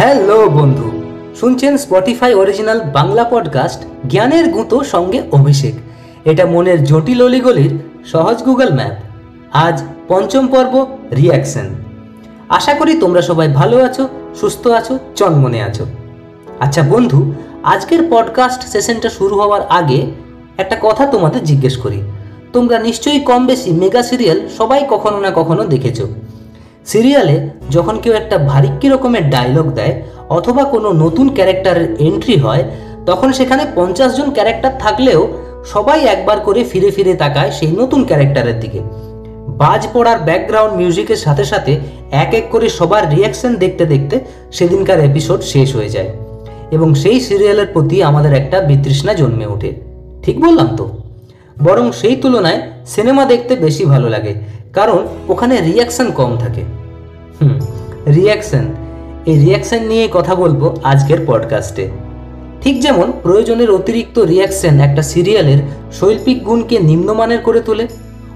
Hello বন্ধু, শুনছেন Spotify original Bangla podcast জ্ঞানের গুঁতো সঙ্গে অভিষেক। এটা মনের জটিল অলিগলির সহজ গুগল ম্যাপ আজ পঞ্চম পর্ব রিয়াকশন আশা করি তোমরা সবাই ভালো আছো, সুস্থ আছো, চনমনে আছো। আচ্ছা বন্ধু, আজকের পডকাস্ট সেশনটা শুরু হওয়ার আগে একটা কথা তোমাদের জিজ্ঞেস করি। তোমরা নিশ্চয়ই কম বেশি মেগা সিরিয়াল সবাই কখনো না কখনো দেখেছ। সিরিয়ালে যখন কেউ একটা ভারিক্কি রকমের ডায়লগ দেয় অথবা কোনো নতুন ক্যারেক্টারের এন্ট্রি হয়, তখন সেখানে পঞ্চাশ জন ক্যারেক্টার থাকলেও সবাই একবার করে ফিরে ফিরে তাকায় সেই নতুন ক্যারেক্টারের দিকে। বাজ পড়ার ব্যাকগ্রাউন্ড মিউজিকের সাথে সাথে এক এক করে সবার রিয়াকশন দেখতে দেখতে সেদিনকার এপিসোড শেষ হয়ে যায়। এবং সেই সিরিয়ালের প্রতি আমাদের একটা বিতৃষ্ণা জন্মে ওঠে। ঠিক বললাম তো? বরং সেই তুলনায় সিনেমা দেখতে বেশি ভালো লাগে, কারণ ওখানে রিয়াকশন কম থাকে। হুম রিয়াকশন এই রিয়াকশন নিয়ে কথা বলব আজকের পডকাস্টে ঠিক যেমন প্রয়োজনের অতিরিক্ত রিয়াকশন একটা সিরিয়ালের শৈল্পিক গুণকে নিম্নমানের করে তোলে,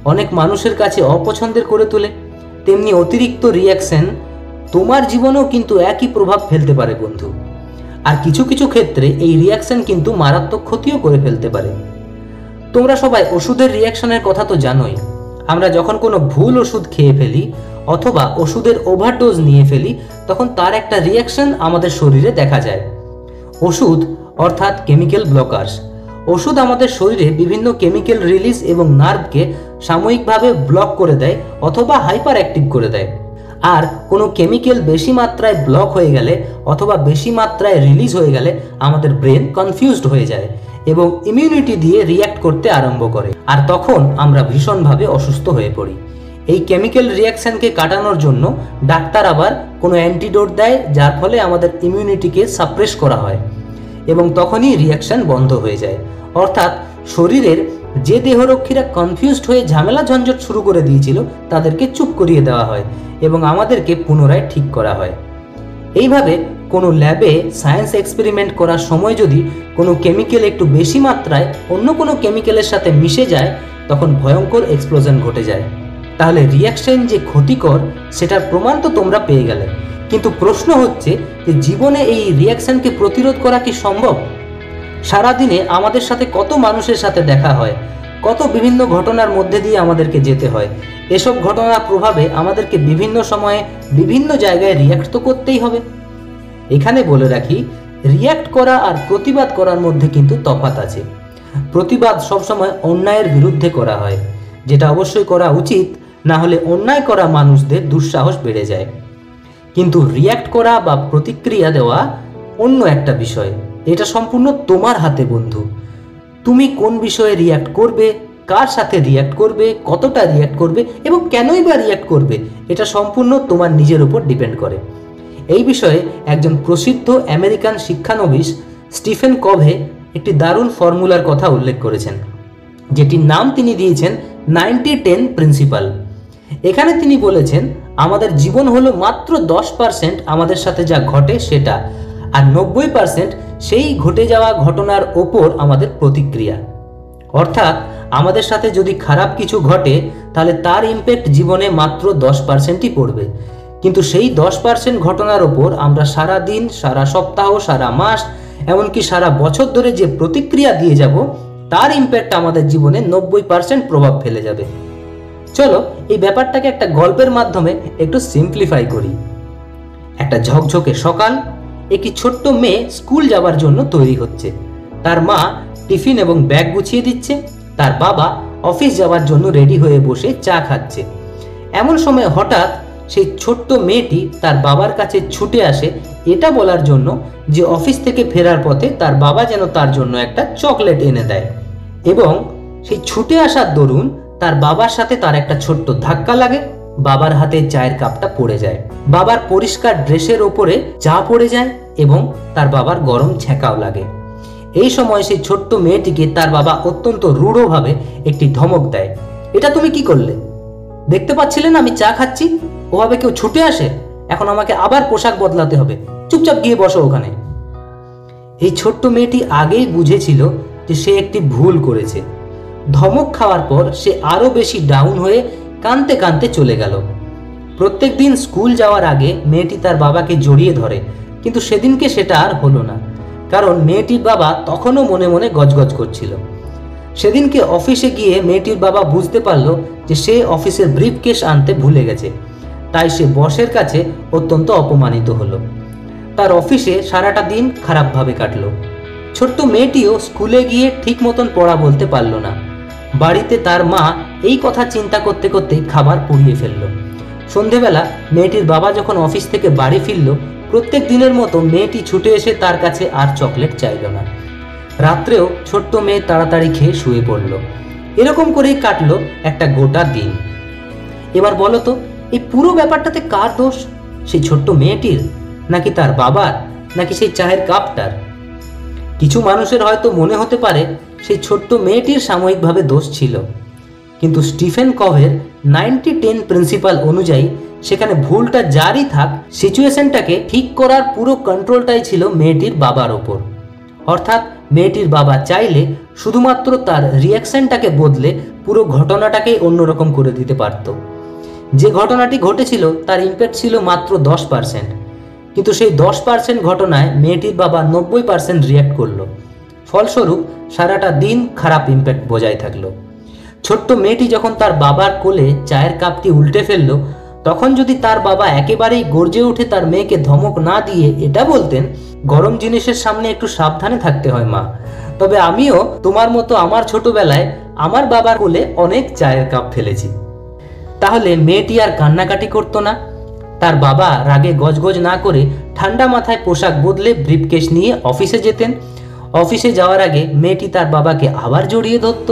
অনেক মানুষের কাছে অপছন্দের করে তোলে, তেমনি অতিরিক্ত রিয়াকশন তোমার জীবনেও কিন্তু একই প্রভাব ফেলতে পারে বন্ধু। আর কিছু কিছু ক্ষেত্রে এই রিয়াকশন কিন্তু মারাত্মক ক্ষতিও করে ফেলতে পারে। তোমরা সবাই ওষুধের রিয়াকশনের কথা তো জানোই। আমরা যখন কোনো ভুল ওষুধ খেয়ে ফেলি, অথবা ওষুধের ওভারডোজ নিয়ে ফেলি, তখন তার একটা রিয়াকশন আমাদের শরীরে দেখা যায়। ওষুধ, অর্থাৎ কেমিক্যাল ব্লকার্স ওষুধ আমাদের শরীরে বিভিন্ন কেমিক্যাল রিলিজ এবং নার্ভকে সাময়িকভাবে ব্লক করে দেয়, অথবা হাইপার অ্যাক্টিভ করে দেয়। আর কোনো কেমিক্যাল বেশি মাত্রায় ব্লক হয়ে গেলে, অথবা বেশি মাত্রায় রিলিজ হয়ে গেলে, আমাদের ব্রেন কনফিউজড হয়ে যায়। এবং ইমিউনিটি দিয়ে রিয়্যাক্ট করতে আরম্ভ করে। আর তখন আমরা ভীষণভাবে অসুস্থ হয়ে পড়ি। এই কেমিক্যাল রিয়াকশনকে কাটানোর জন্য ডাক্তার আবার কোনো অ্যান্টিডোট দেয়, যার ফলে আমাদের ইমিউনিটিকে সাপ্রেস করা হয় এবং তখনই রিয়াকশন বন্ধ হয়ে যায়। অর্থাৎ শরীরের যে দেহরক্ষীরা কনফিউজড হয়ে ঝামেলা ঝঞ্ঝট শুরু করে দিয়েছিল, তাদেরকে চুপ করিয়ে দেওয়া হয় এবং আমাদেরকে পুনরায় ঠিক করা হয়। এইভাবে কোনো ল্যাবে সায়েন্স এক্সপেরিমেন্ট করার সময় যদি কোনো কেমিক্যাল একটু বেশি মাত্রায় অন্য কোনো কেমিক্যালের সাথে মিশে যায়, তখন ভয়ঙ্কর এক্সপ্লোজন ঘটে যায়। তাহলে রিয়াকশন যে ক্ষতিকর, সেটার প্রমাণ তো তোমরা পেয়ে গেলে। কিন্তু প্রশ্ন হচ্ছে যে জীবনে এই রিয়াকশনকে প্রতিরোধ করা কি সম্ভব? সারাদিনে আমাদের সাথে কত মানুষের সাথে দেখা হয়, কত বিভিন্ন ঘটনার মধ্যে দিয়ে আমাদেরকে যেতে হয়, এসব ঘটনার প্রভাবে আমাদেরকে বিভিন্ন সময়ে বিভিন্ন জায়গায় রিয়াক্ট তো করতেই হবে। এখানে বলে রাখি রিয়াক্ট করা আর প্রতিবাদ করার মধ্যে কিন্তু তফাত আছে। প্রতিবাদ সবসময় অন্যায়ের বিরুদ্ধে করা হয়। যেটা অবশ্যই করা উচিত, না হলে অন্যায় করা মানুষদের দুঃসাহস বেড়ে যায়। কিন্তু রিয়াক্ট করা বা প্রতিক্রিয়া দেওয়া অন্য একটা বিষয়। এটা সম্পূর্ণ তোমার হাতে বন্ধু। তুমি কোন বিষয়ে রিয়াক্ট করবে, কার সাথে রিয়াক্ট করবে, কতটা রিয়াক্ট করবে এবং কেনই বা রিয়াক্ট করবে, এটা সম্পূর্ণ তোমার নিজের উপর ডিপেন্ড করে। এই বিষয়ে একজন প্রসিদ্ধ আমেরিকান শিক্ষানবিশ স্টিফেন কভে একটি দারুণ ফর্মুলার কথা উল্লেখ করেছেন, যেটির নাম তিনি দিয়েছেন নাইনটি টেন প্রিন্সিপাল। এখানে তিনি বলেছেন, আমাদের জীবন হলো মাত্র দশ পার্সেন্ট আমাদের সাথে যা ঘটে সেটা, আর নব্বই পার্সেন্ট সেই ঘটে যাওয়া ঘটনার ওপর আমাদের প্রতিক্রিয়া। অর্থাৎ, আমাদের সাথে যদি খারাপ কিছু ঘটে, তাহলে তার ইম্প্যাক্ট জীবনে মাত্র দশ পার্সেন্টই পড়বে। কিন্তু সেই দশ পার্সেন্ট ঘটনার ওপর আমরা সারা দিন, সারা সপ্তাহ, সারা মাস, এমনকি সারা বছর ধরে যে প্রতিক্রিয়া দিয়ে যাব, তার ইম্প্যাক্ট আমাদের জীবনে নব্বই পার্সেন্ট প্রভাব ফেলে যাবে। চলো, এই ব্যাপারটাকে একটা গল্পের মাধ্যমে একটু সিম্পলিফাই করি। একটা ঝকঝকে সকাল, একটি ছোট্ট মেয়ে স্কুল যাওয়ার জন্য তৈরি হচ্ছে। তার মা টিফিন এবং ব্যাগ গুছিয়ে দিচ্ছে, তার বাবা অফিস যাওয়ার জন্য রেডি হয়ে বসে চা খাচ্ছে। এমন সময় হঠাৎ সেই ছোট্ট মেয়েটি তার বাবার কাছে ছুটে আসে এটা বলার জন্য যে অফিস থেকে ফেরার পথে তার বাবা যেন তার জন্য একটা চকলেট এনে দেয়। এবং সেই ছুটে আসার দরুন তার বাবার সাথে তার একটা ছোট্ট ধাক্কা লাগে, বাবার হাতে চায়ের কাপটা পড়ে যায়। বাবার পরিষ্কার ড্রেসের ওপরে চা পড়ে যায় এবং তার বাবার গরম ছ্যাঁকাও লাগে। এই সময় সেই ছোট্ট মেয়েটিকে তার বাবা অত্যন্ত রূঢ়ভাবে একটি ধমক দেয়। এটা তুমি কি করলে? দেখতে পাচ্ছিলেন আমি চা খাচ্ছি? ওভাবে কেউ ছুটে আসে? এখন আমাকে আবার পোশাক বদলাতে হবে। চুপচাপ গিয়ে বসো ওখানে। এই ছোট্ট মেয়েটি আগেই বুঝেছিল যে সে একটি ভুল করেছে। ধমক খাওয়ার পর সে আরও বেশি ডাউন হয়ে কানতে কানতে চলে গেল। প্রত্যেক দিন স্কুল যাওয়ার আগে মেয়েটি তার বাবাকে জড়িয়ে ধরে, কিন্তু সেদিনকে সেটা আর হলো না। কারণ মেয়েটির বাবা তখনও মনে মনে গজগজ করছিল। সেদিনকে অফিসে গিয়ে মেয়েটির বাবা বুঝতে পারল যে সে অফিসের ব্রিফ কেস আনতে ভুলে গেছে। তাই সে বসের কাছে অত্যন্ত অপমানিত হলো। তার অফিসে সারাটা দিন খারাপভাবে কাটলো। ছোট্ট মেয়েটিও স্কুলে গিয়ে ঠিক মতন পড়া বলতে পারল না। বাড়িতে তার মা এই কথা চিন্তা করতে করতেই খাবার পুড়িয়ে ফেলল। সন্ধেবেলা মেয়েটির বাবা যখন অফিস থেকে বাড়ি ফিরল, প্রত্যেক দিনের মতো মেয়েটি ছুটে এসে তার কাছে আর চকলেট চাইল না। রাত্রেও ছোট্ট মেয়ে তাড়াতাড়ি খেয়ে শুয়ে পড়ল। এরকম করেই কাটলো একটা গোটা দিন। এবার বলো তো এই পুরো ব্যাপারটাতে কার দোষ? সেই ছোট্ট মেয়েটির? নাকি তার বাবার? নাকি সেই চায়ের কাপটার? কিছু মানুষের হয়তো মনে হতে পারে সেই ছোট্ট মেয়েটির সাময়িকভাবে দোষ ছিল। কিন্তু স্টিফেন কভের নাইনটি টেন প্রিন্সিপাল অনুযায়ী সেখানে ভুলটা যারই থাক, সিচুয়েশনটাকে ঠিক করার পুরো কন্ট্রোলটাই ছিল মেয়েটির বাবার ওপর। অর্থাৎ মেয়েটির বাবা চাইলে শুধুমাত্র তার রিয়াকশনটাকে বদলে পুরো ঘটনাটাকেই অন্যরকম করে দিতে পারত। যে ঘটনাটি ঘটেছিল তার ইম্প্যাক্ট ছিল মাত্র দশ পার্সেন্ট কিন্তু সেই দশ পার্সেন্ট ঘটনায় মেয়েটির বাবা নব্বই পার্সেন্ট রিয়াক্ট করল। ফলস্বরূপ, সারাটা দিন খারাপ ইম্প্যাক্ট বজায় থাকল। ছোট্ট মেয়েটি যখন তার বাবার কোলে চায়ের কাপটি উল্টে ফেলল, তখন যদি তার বাবা একেবারেই গর্জে উঠে তার মেয়েকে ধমক না দিয়ে এটা বলতেন, গরম জিনিসের সামনে একটু সাবধানে থাকতে হয় মা। তবে আমিও তোমার মতো আমার ছোটবেলায় আমার বাবার কোলে অনেক চায়ের কাপ ফেলেছি। তাহলে মেয়েটি আর কান্নাকাটি করতো না। তার বাবা রাগে গজগজ না করে ঠান্ডা মাথায় পোশাক বদলে ব্রিফকেস নিয়ে অফিসে যেতেন। অফিসে যাওয়ার আগে মেয়েটি তার বাবাকে আবার জড়িয়ে ধরত।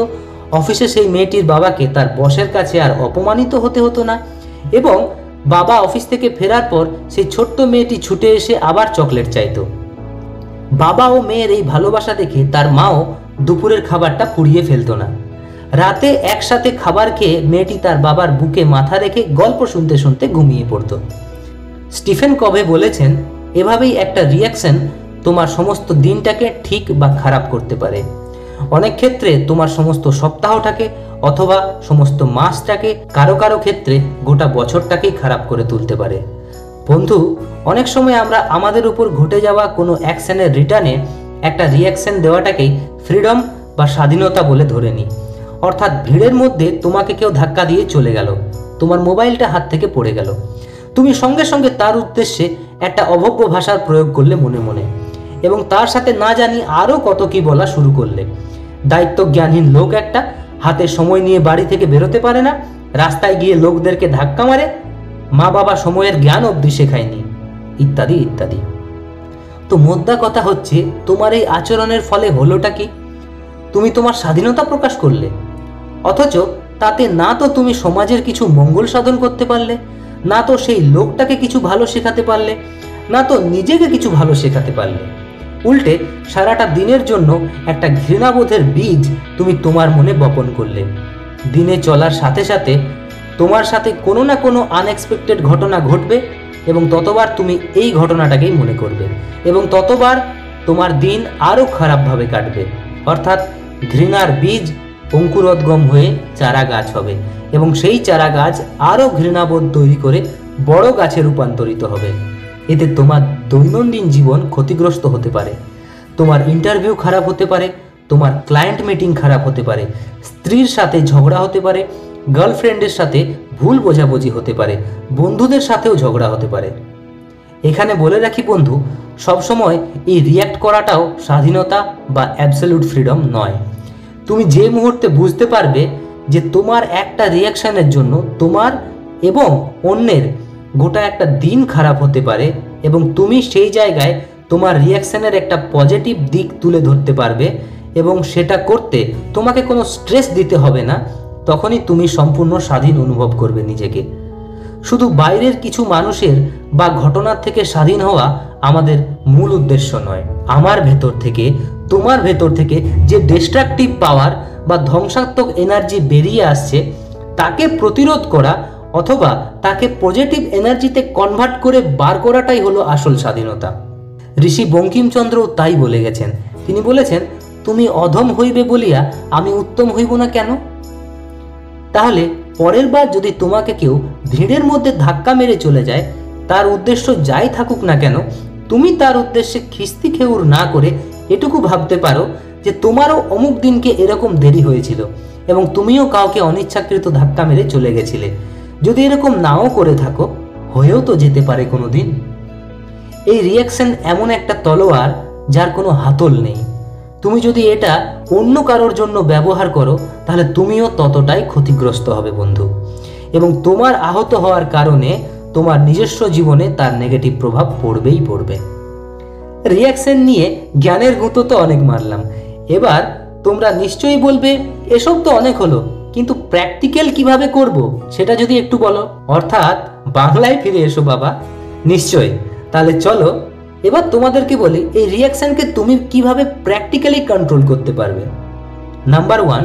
অফিসে সেই মেয়েটির বাবাকে তার বসের কাছে আর অপমানিত হতে হতো না এবং বাবা অফিস থেকে ফেরার পর সেই ছোট্ট মেয়েটি ছুটে এসে আবার চকলেট চাইত। বাবা ও মেয়ের এই ভালোবাসা দেখে তার মাও দুপুরের খাবারটা পুড়িয়ে ফেলতো না। রাতে একসাথে খাবার খেয়ে মেয়েটি তার বাবার বুকে মাথা রেখে গল্প শুনতে শুনতে ঘুমিয়ে পড়তো। স্টিফেন কবে বলেছেন, এভাবেই একটা রিয়াকশন তোমার সমস্ত দিনটাকে ঠিক বা খারাপ করতে পারে। অনেক ক্ষেত্রে তোমার সমস্ত সপ্তাহটাকে অথবা সমস্ত মাসটাকে কারও কারও ক্ষেত্রে গোটা বছরটাকেই খারাপ করে তুলতে পারে। বন্ধু, অনেক সময় আমরা আমাদের উপর ঘটে যাওয়া কোনো অ্যাকশনের রিটার্নে একটা রিয়াকশন দেওয়াটাকেই ফ্রিডম বা স্বাধীনতা বলে ধরে নিই। অর্থাৎ ভিড়ের মধ্যে তোমাকে কেউ ধাক্কা দিয়ে চলে গেল। তোমার মোবাইলটা হাত থেকে পড়ে গেল। তুমি সঙ্গে সঙ্গে তার উদ্দেশ্যে একটা অভব্য ভাষার প্রয়োগ করলে মনে মনে এবং তার সাথে না জানি আরও কত কি বলা শুরু করলে। দায়িত্ব জ্ঞানহীন লোক একটা, হাতে সময় নিয়ে বাড়ি থেকে বেরোতে পারে না, রাস্তায় গিয়ে লোকদেরকে ধাক্কা মারে মা বাবা সময়ের জ্ঞান অবধি শেখায়নি, ইত্যাদি ইত্যাদি। তো মোদ্দা কথা হচ্ছে, তোমার এই আচরণের ফলে হলোটা কি? তুমি তোমার স্বাধীনতা প্রকাশ করলে। অথচ তাতে না তো তুমি সমাজের কিছু মঙ্গল সাধন করতে পারলে, না তো সেই লোকটাকে কিছু ভালো শেখাতে পারলে, না তো নিজেকে কিছু ভালো শেখাতে পারলে। উল্টে সারাটা দিনের জন্য একটা ঘৃণাবোধের বীজ তুমি তোমার মনে বপন করলে। দিনে চলার সাথে সাথে তোমার সাথে কোনো না কোনো আনএক্সপেক্টেড ঘটনা ঘটবে এবং ততবার তুমি এই ঘটনাটাকেই মনে করবে এবং ততবার তোমার দিন আরও খারাপভাবে কাটবে। অর্থাৎ ঘৃণার বীজ অঙ্কুরোদ্গম হয়ে চারা গাছ হবে এবং সেই চারা গাছ আরও ঘৃণাবোধ তৈরি করে বড় গাছে রূপান্তরিত হবে। এতে তোমার দৈনন্দিন জীবন ক্ষতিগ্রস্ত হতে পারে। তোমার ইন্টারভিউ খারাপ হতে পারে, তোমার ক্লায়েন্ট মিটিং খারাপ হতে পারে, স্ত্রীর সাথে ঝগড়া হতে পারে গার্লফ্রেন্ডের সাথে ভুল বোঝাবুঝি হতে পারে, বন্ধুদের সাথেও ঝগড়া হতে পারে। এখানে বলে রাখি বন্ধু, সবসময় এই রিয়্যাক্ট করাটাও স্বাধীনতা বা অ্যাবসলিউট ফ্রিডম নয়। তুমি যে মুহূর্তে বুঝতে পারবে যে তোমার একটা রিয়াকশানের জন্য তোমার এবং অন্যের গোটা একটা দিন খারাপ হতে পারে এবং তুমি সেই জায়গায় তোমার রিয়াকশানের একটা পজিটিভ দিক তুলে ধরতে পারবে এবং সেটা করতে তোমাকে কোনো স্ট্রেস দিতে হবে না, তখনই তুমি সম্পূর্ণ স্বাধীন অনুভব করবে নিজেকে। শুধু বাইরের কিছু মানুষের বা ঘটনার থেকে স্বাধীন হওয়া আমাদের মূল উদ্দেশ্য নয়, আমার ভেতর থেকে তোমার ভেতর থেকে যে ডিস্ট্রাকটিভ পাওয়ার বা ধ্বংসাত্মক এনার্জি বেরিয়ে আসছে, তাকে প্রতিরোধ করা অথবা তাকে পজিটিভ এনার্জিতে কনভার্ট করে বার করাটাই হলো আসল স্বাধীনতা। ঋষি বঙ্কিমচন্দ্রও তাই বলে গেছেন। তিনি বলেছেন, তুমি অধম হইবে বলিয়া আমি উত্তম হইব না কেন? তাহলে পরের বার যদি তোমাকে কেউ ভিড়ের মধ্যে ধাক্কা মেরে চলে যায়, তার উদ্দেশ্য যাই থাকুক না কেন, তুমি তার উদ্দেশ্যে খিস্তি খেউর না করে এটুকু ভাবতে পারো যে তোমারও অমুক দিনকে এরকম দেরি হয়েছিল এবং তুমিও কাউকে অনিচ্ছাকৃত ধাক্কা মেরে চলে গেছিলে। যদি এরকম নাও করে থাকো, হয়েও তো যেতে পারে কোনো দিন এই রিয়াকশন এমন একটা তলোয়ার যার কোনো হাতল নেই। তুমি যদি এটা অন্য কারোর জন্য ব্যবহার করো, তাহলে তুমিও ততটাই ক্ষতিগ্রস্ত হবে বন্ধু। এবং তোমার আহত হওয়ার কারণে তোমার নিজস্ব জীবনে তার নেগেটিভ প্রভাব পড়বেই পড়বে। রিয়াকশন নিয়ে জ্ঞানের গুঁতো তো অনেক মারলাম। এবার তোমরা নিশ্চয়ই বলবে, এসব তো অনেক হলো, কিন্তু প্র্যাকটিক্যাল কীভাবে করব সেটা যদি একটু বলো? অর্থাৎ বাংলায় ফিরে এসো বাবা। নিশ্চয় তাহলে চলো, এবার তোমাদেরকে বলি, এই রিয়াকশনকে তুমি কীভাবে প্র্যাকটিক্যালি কন্ট্রোল করতে পারবে? নাম্বার ওয়ান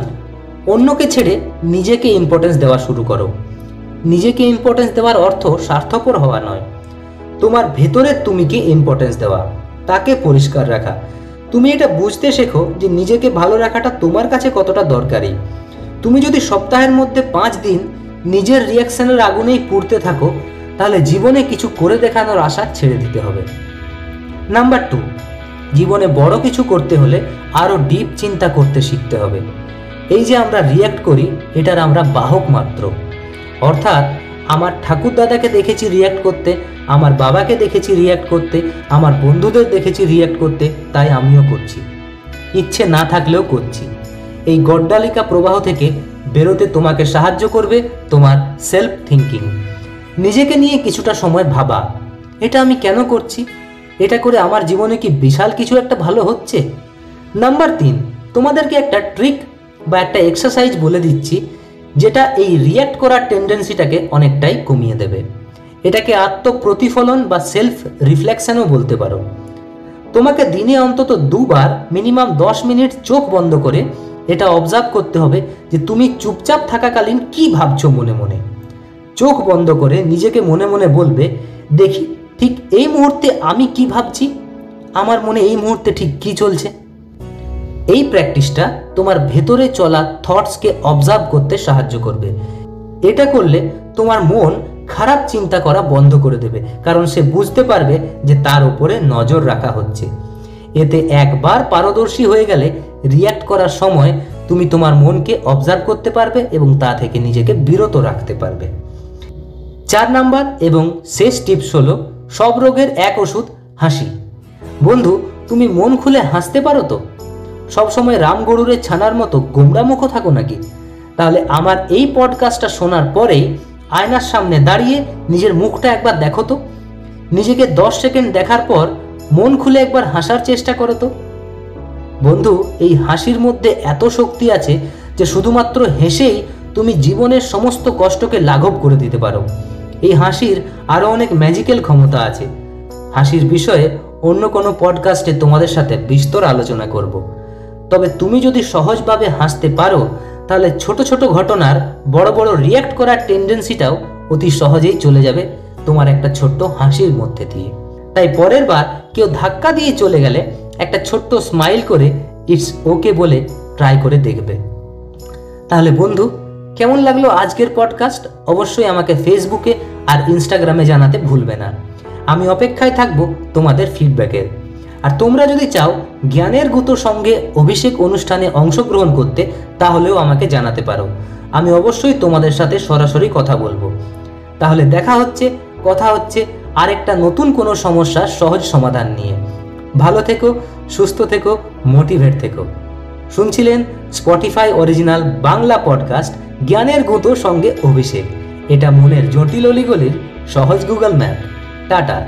অন্যকে ছেড়ে নিজেকে ইম্পর্টেন্স দেওয়া শুরু করো। নিজেকে ইম্পর্টেন্স দেওয়ার অর্থ স্বার্থপর হওয়া নয়। তোমার ভেতরের তুমিকে ইম্পর্টেন্স দেওয়া? তাকে পরিষ্কার রাখা। তুমি এটা বুঝতে শেখো যে নিজেকে ভালো রাখাটা তোমার কাছে কতটা দরকারি। তুমি যদি সপ্তাহের মধ্যে পাঁচ দিন নিজের রিয়াকশনের আগুনেই পুড়তে থাকো, তাহলে জীবনে কিছু করে দেখানোর আশা ছেড়ে দিতে হবে। নাম্বার টু জীবনে বড় কিছু করতে হলে আরও ডিপ চিন্তা করতে শিখতে হবে। এই যে আমরা রিয়্যাক্ট করি, এটার আমরা বাহক মাত্র। অর্থাৎ আমার ঠাকুর দাদাকে দেখেছি রিয়্যাক্ট করতে, আমার বাবাকে দেখেছি রিয়্যাক্ট করতে, আমার বন্ধুদের দেখেছি রিয়্যাক্ট করতে, তাই আমিও করছি। ইচ্ছে না থাকলেও করছি। এই গড্ডালিকা প্রবাহ থেকে বেরোতে তোমাকে সাহায্য করবে তোমার সেলফ থিঙ্কিং নিজেকে নিয়ে কিছুটা সময় ভাবা। এটা আমি কেন করছি? এটা করে আমার জীবনে কি বিশাল কিছু একটা ভালো হচ্ছে? নাম্বার তিন, তোমাদেরকে একটা ট্রিক বা একটা এক্সারসাইজ বলে দিচ্ছি। যেটা এই রিয়্যাক্ট করার টেন্ডেন্সিটাকে অনেকটাই কমিয়ে দেবে। এটাকে আত্মপ্রতিফলন বা সেলফ রিফ্লেকশনও বলতে পারো। তোমাকে দিনে অন্তত দুবার মিনিমাম দশ মিনিট চোখ বন্ধ করে এটা অবজার্ভ করতে হবে যে তুমি চুপচাপ থাকাকালীন কি ভাবছ মনে মনে। চোখ বন্ধ করে নিজেকে মনে মনে বলবে, দেখি, ঠিক এই মুহূর্তে আমি কি ভাবছি? আমার মনে এই মুহূর্তে ঠিক কি চলছে? এই প্র্যাকটিসটা তোমার ভেতরে চলা থটসকে অবজার্ভ করতে সাহায্য করবে। এটা করলে তোমার মন খারাপ চিন্তা করা বন্ধ করে দেবে, কারণ সে বুঝতে পারবে যে তার উপরে নজর রাখা হচ্ছে। এতে একবার পারদর্শী হয়ে গেলে রিয়্যাক্ট করার সময় তুমি তোমার মনকে অবজার্ভ করতে পারবে এবং তা থেকে নিজেকে বিরত রাখতে পারবে। চার নাম্বার এবং শেষ টিপস হলো, সব রোগের এক ওষুধ হাসি। বন্ধু, তুমি মন খুলে হাসতে পারো তো? সবসময় রাম গরুরের ছানার মতো গোমরা মুখো থাকো নাকি? তাহলে আমার এই পডকাস্টটা শোনার পরেই আয়নার সামনে দাঁড়িয়ে নিজের মুখটা একবার দেখো তো। নিজেকে দশ সেকেন্ড দেখার পর মন খুলে একবার হাসার চেষ্টা করো তো। বন্ধু, এই হাসির মধ্যে এত শক্তি আছে যে শুধুমাত্র হেসেই তুমি জীবনের সমস্ত কষ্টকে লাঘব করে দিতে পারো। এই হাসির আরও অনেক ম্যাজিক্যাল ক্ষমতা আছে। হাসির বিষয়ে অন্য কোনো পডকাস্টে তোমাদের সাথে বিস্তর আলোচনা করব। তবে তুমি যদি সহজভাবে হাসতে পারো, তাহলে ছোট ছোট ঘটনার বড় বড় রিয়্যাক্ট করার টেন্ডেন্সিটাও অতি সহজেই চলে যাবে তোমার একটা ছোট্ট হাসির মধ্যে দিয়ে। তাই পরের বার কেউ ধাক্কা দিয়ে চলে গেলে একটা ছোট্ট স্মাইল করে ইটস ওকে বলে ট্রাই করে দেখবে। তাহলে বন্ধু, কেমন লাগল আজকের পডকাস্ট অবশ্যই আমাকে ফেসবুকে আর ইনস্টাগ্রামে জানাতে ভুলবে না। আমি অপেক্ষায় থাকব তোমাদের ফিডব্যাকের আর তোমরা যদি চাও জ্ঞানের গুতো সঙ্গে অভিষেক অনুষ্ঠানে অংশগ্রহণ করতে, তাহলেও আমাকে জানাতে পারো। আমি অবশ্যই তোমাদের সাথে সরাসরি কথা বলব। তাহলে দেখা হচ্ছে, কথা হচ্ছে আরেকটা নতুন কোনো সমস্যার সহজ সমাধান নিয়ে। ভালো থেকো, সুস্থ থেকো, মোটিভেট থেকো। শুনছিলেন স্পটিফাই অরিজিনাল বাংলা পডকাস্ট জ্ঞানের গুঁতো সঙ্গে অভিষেক। এটা মনের জটিল অলিগলির সহজ গুগল ম্যাপ। টাটা।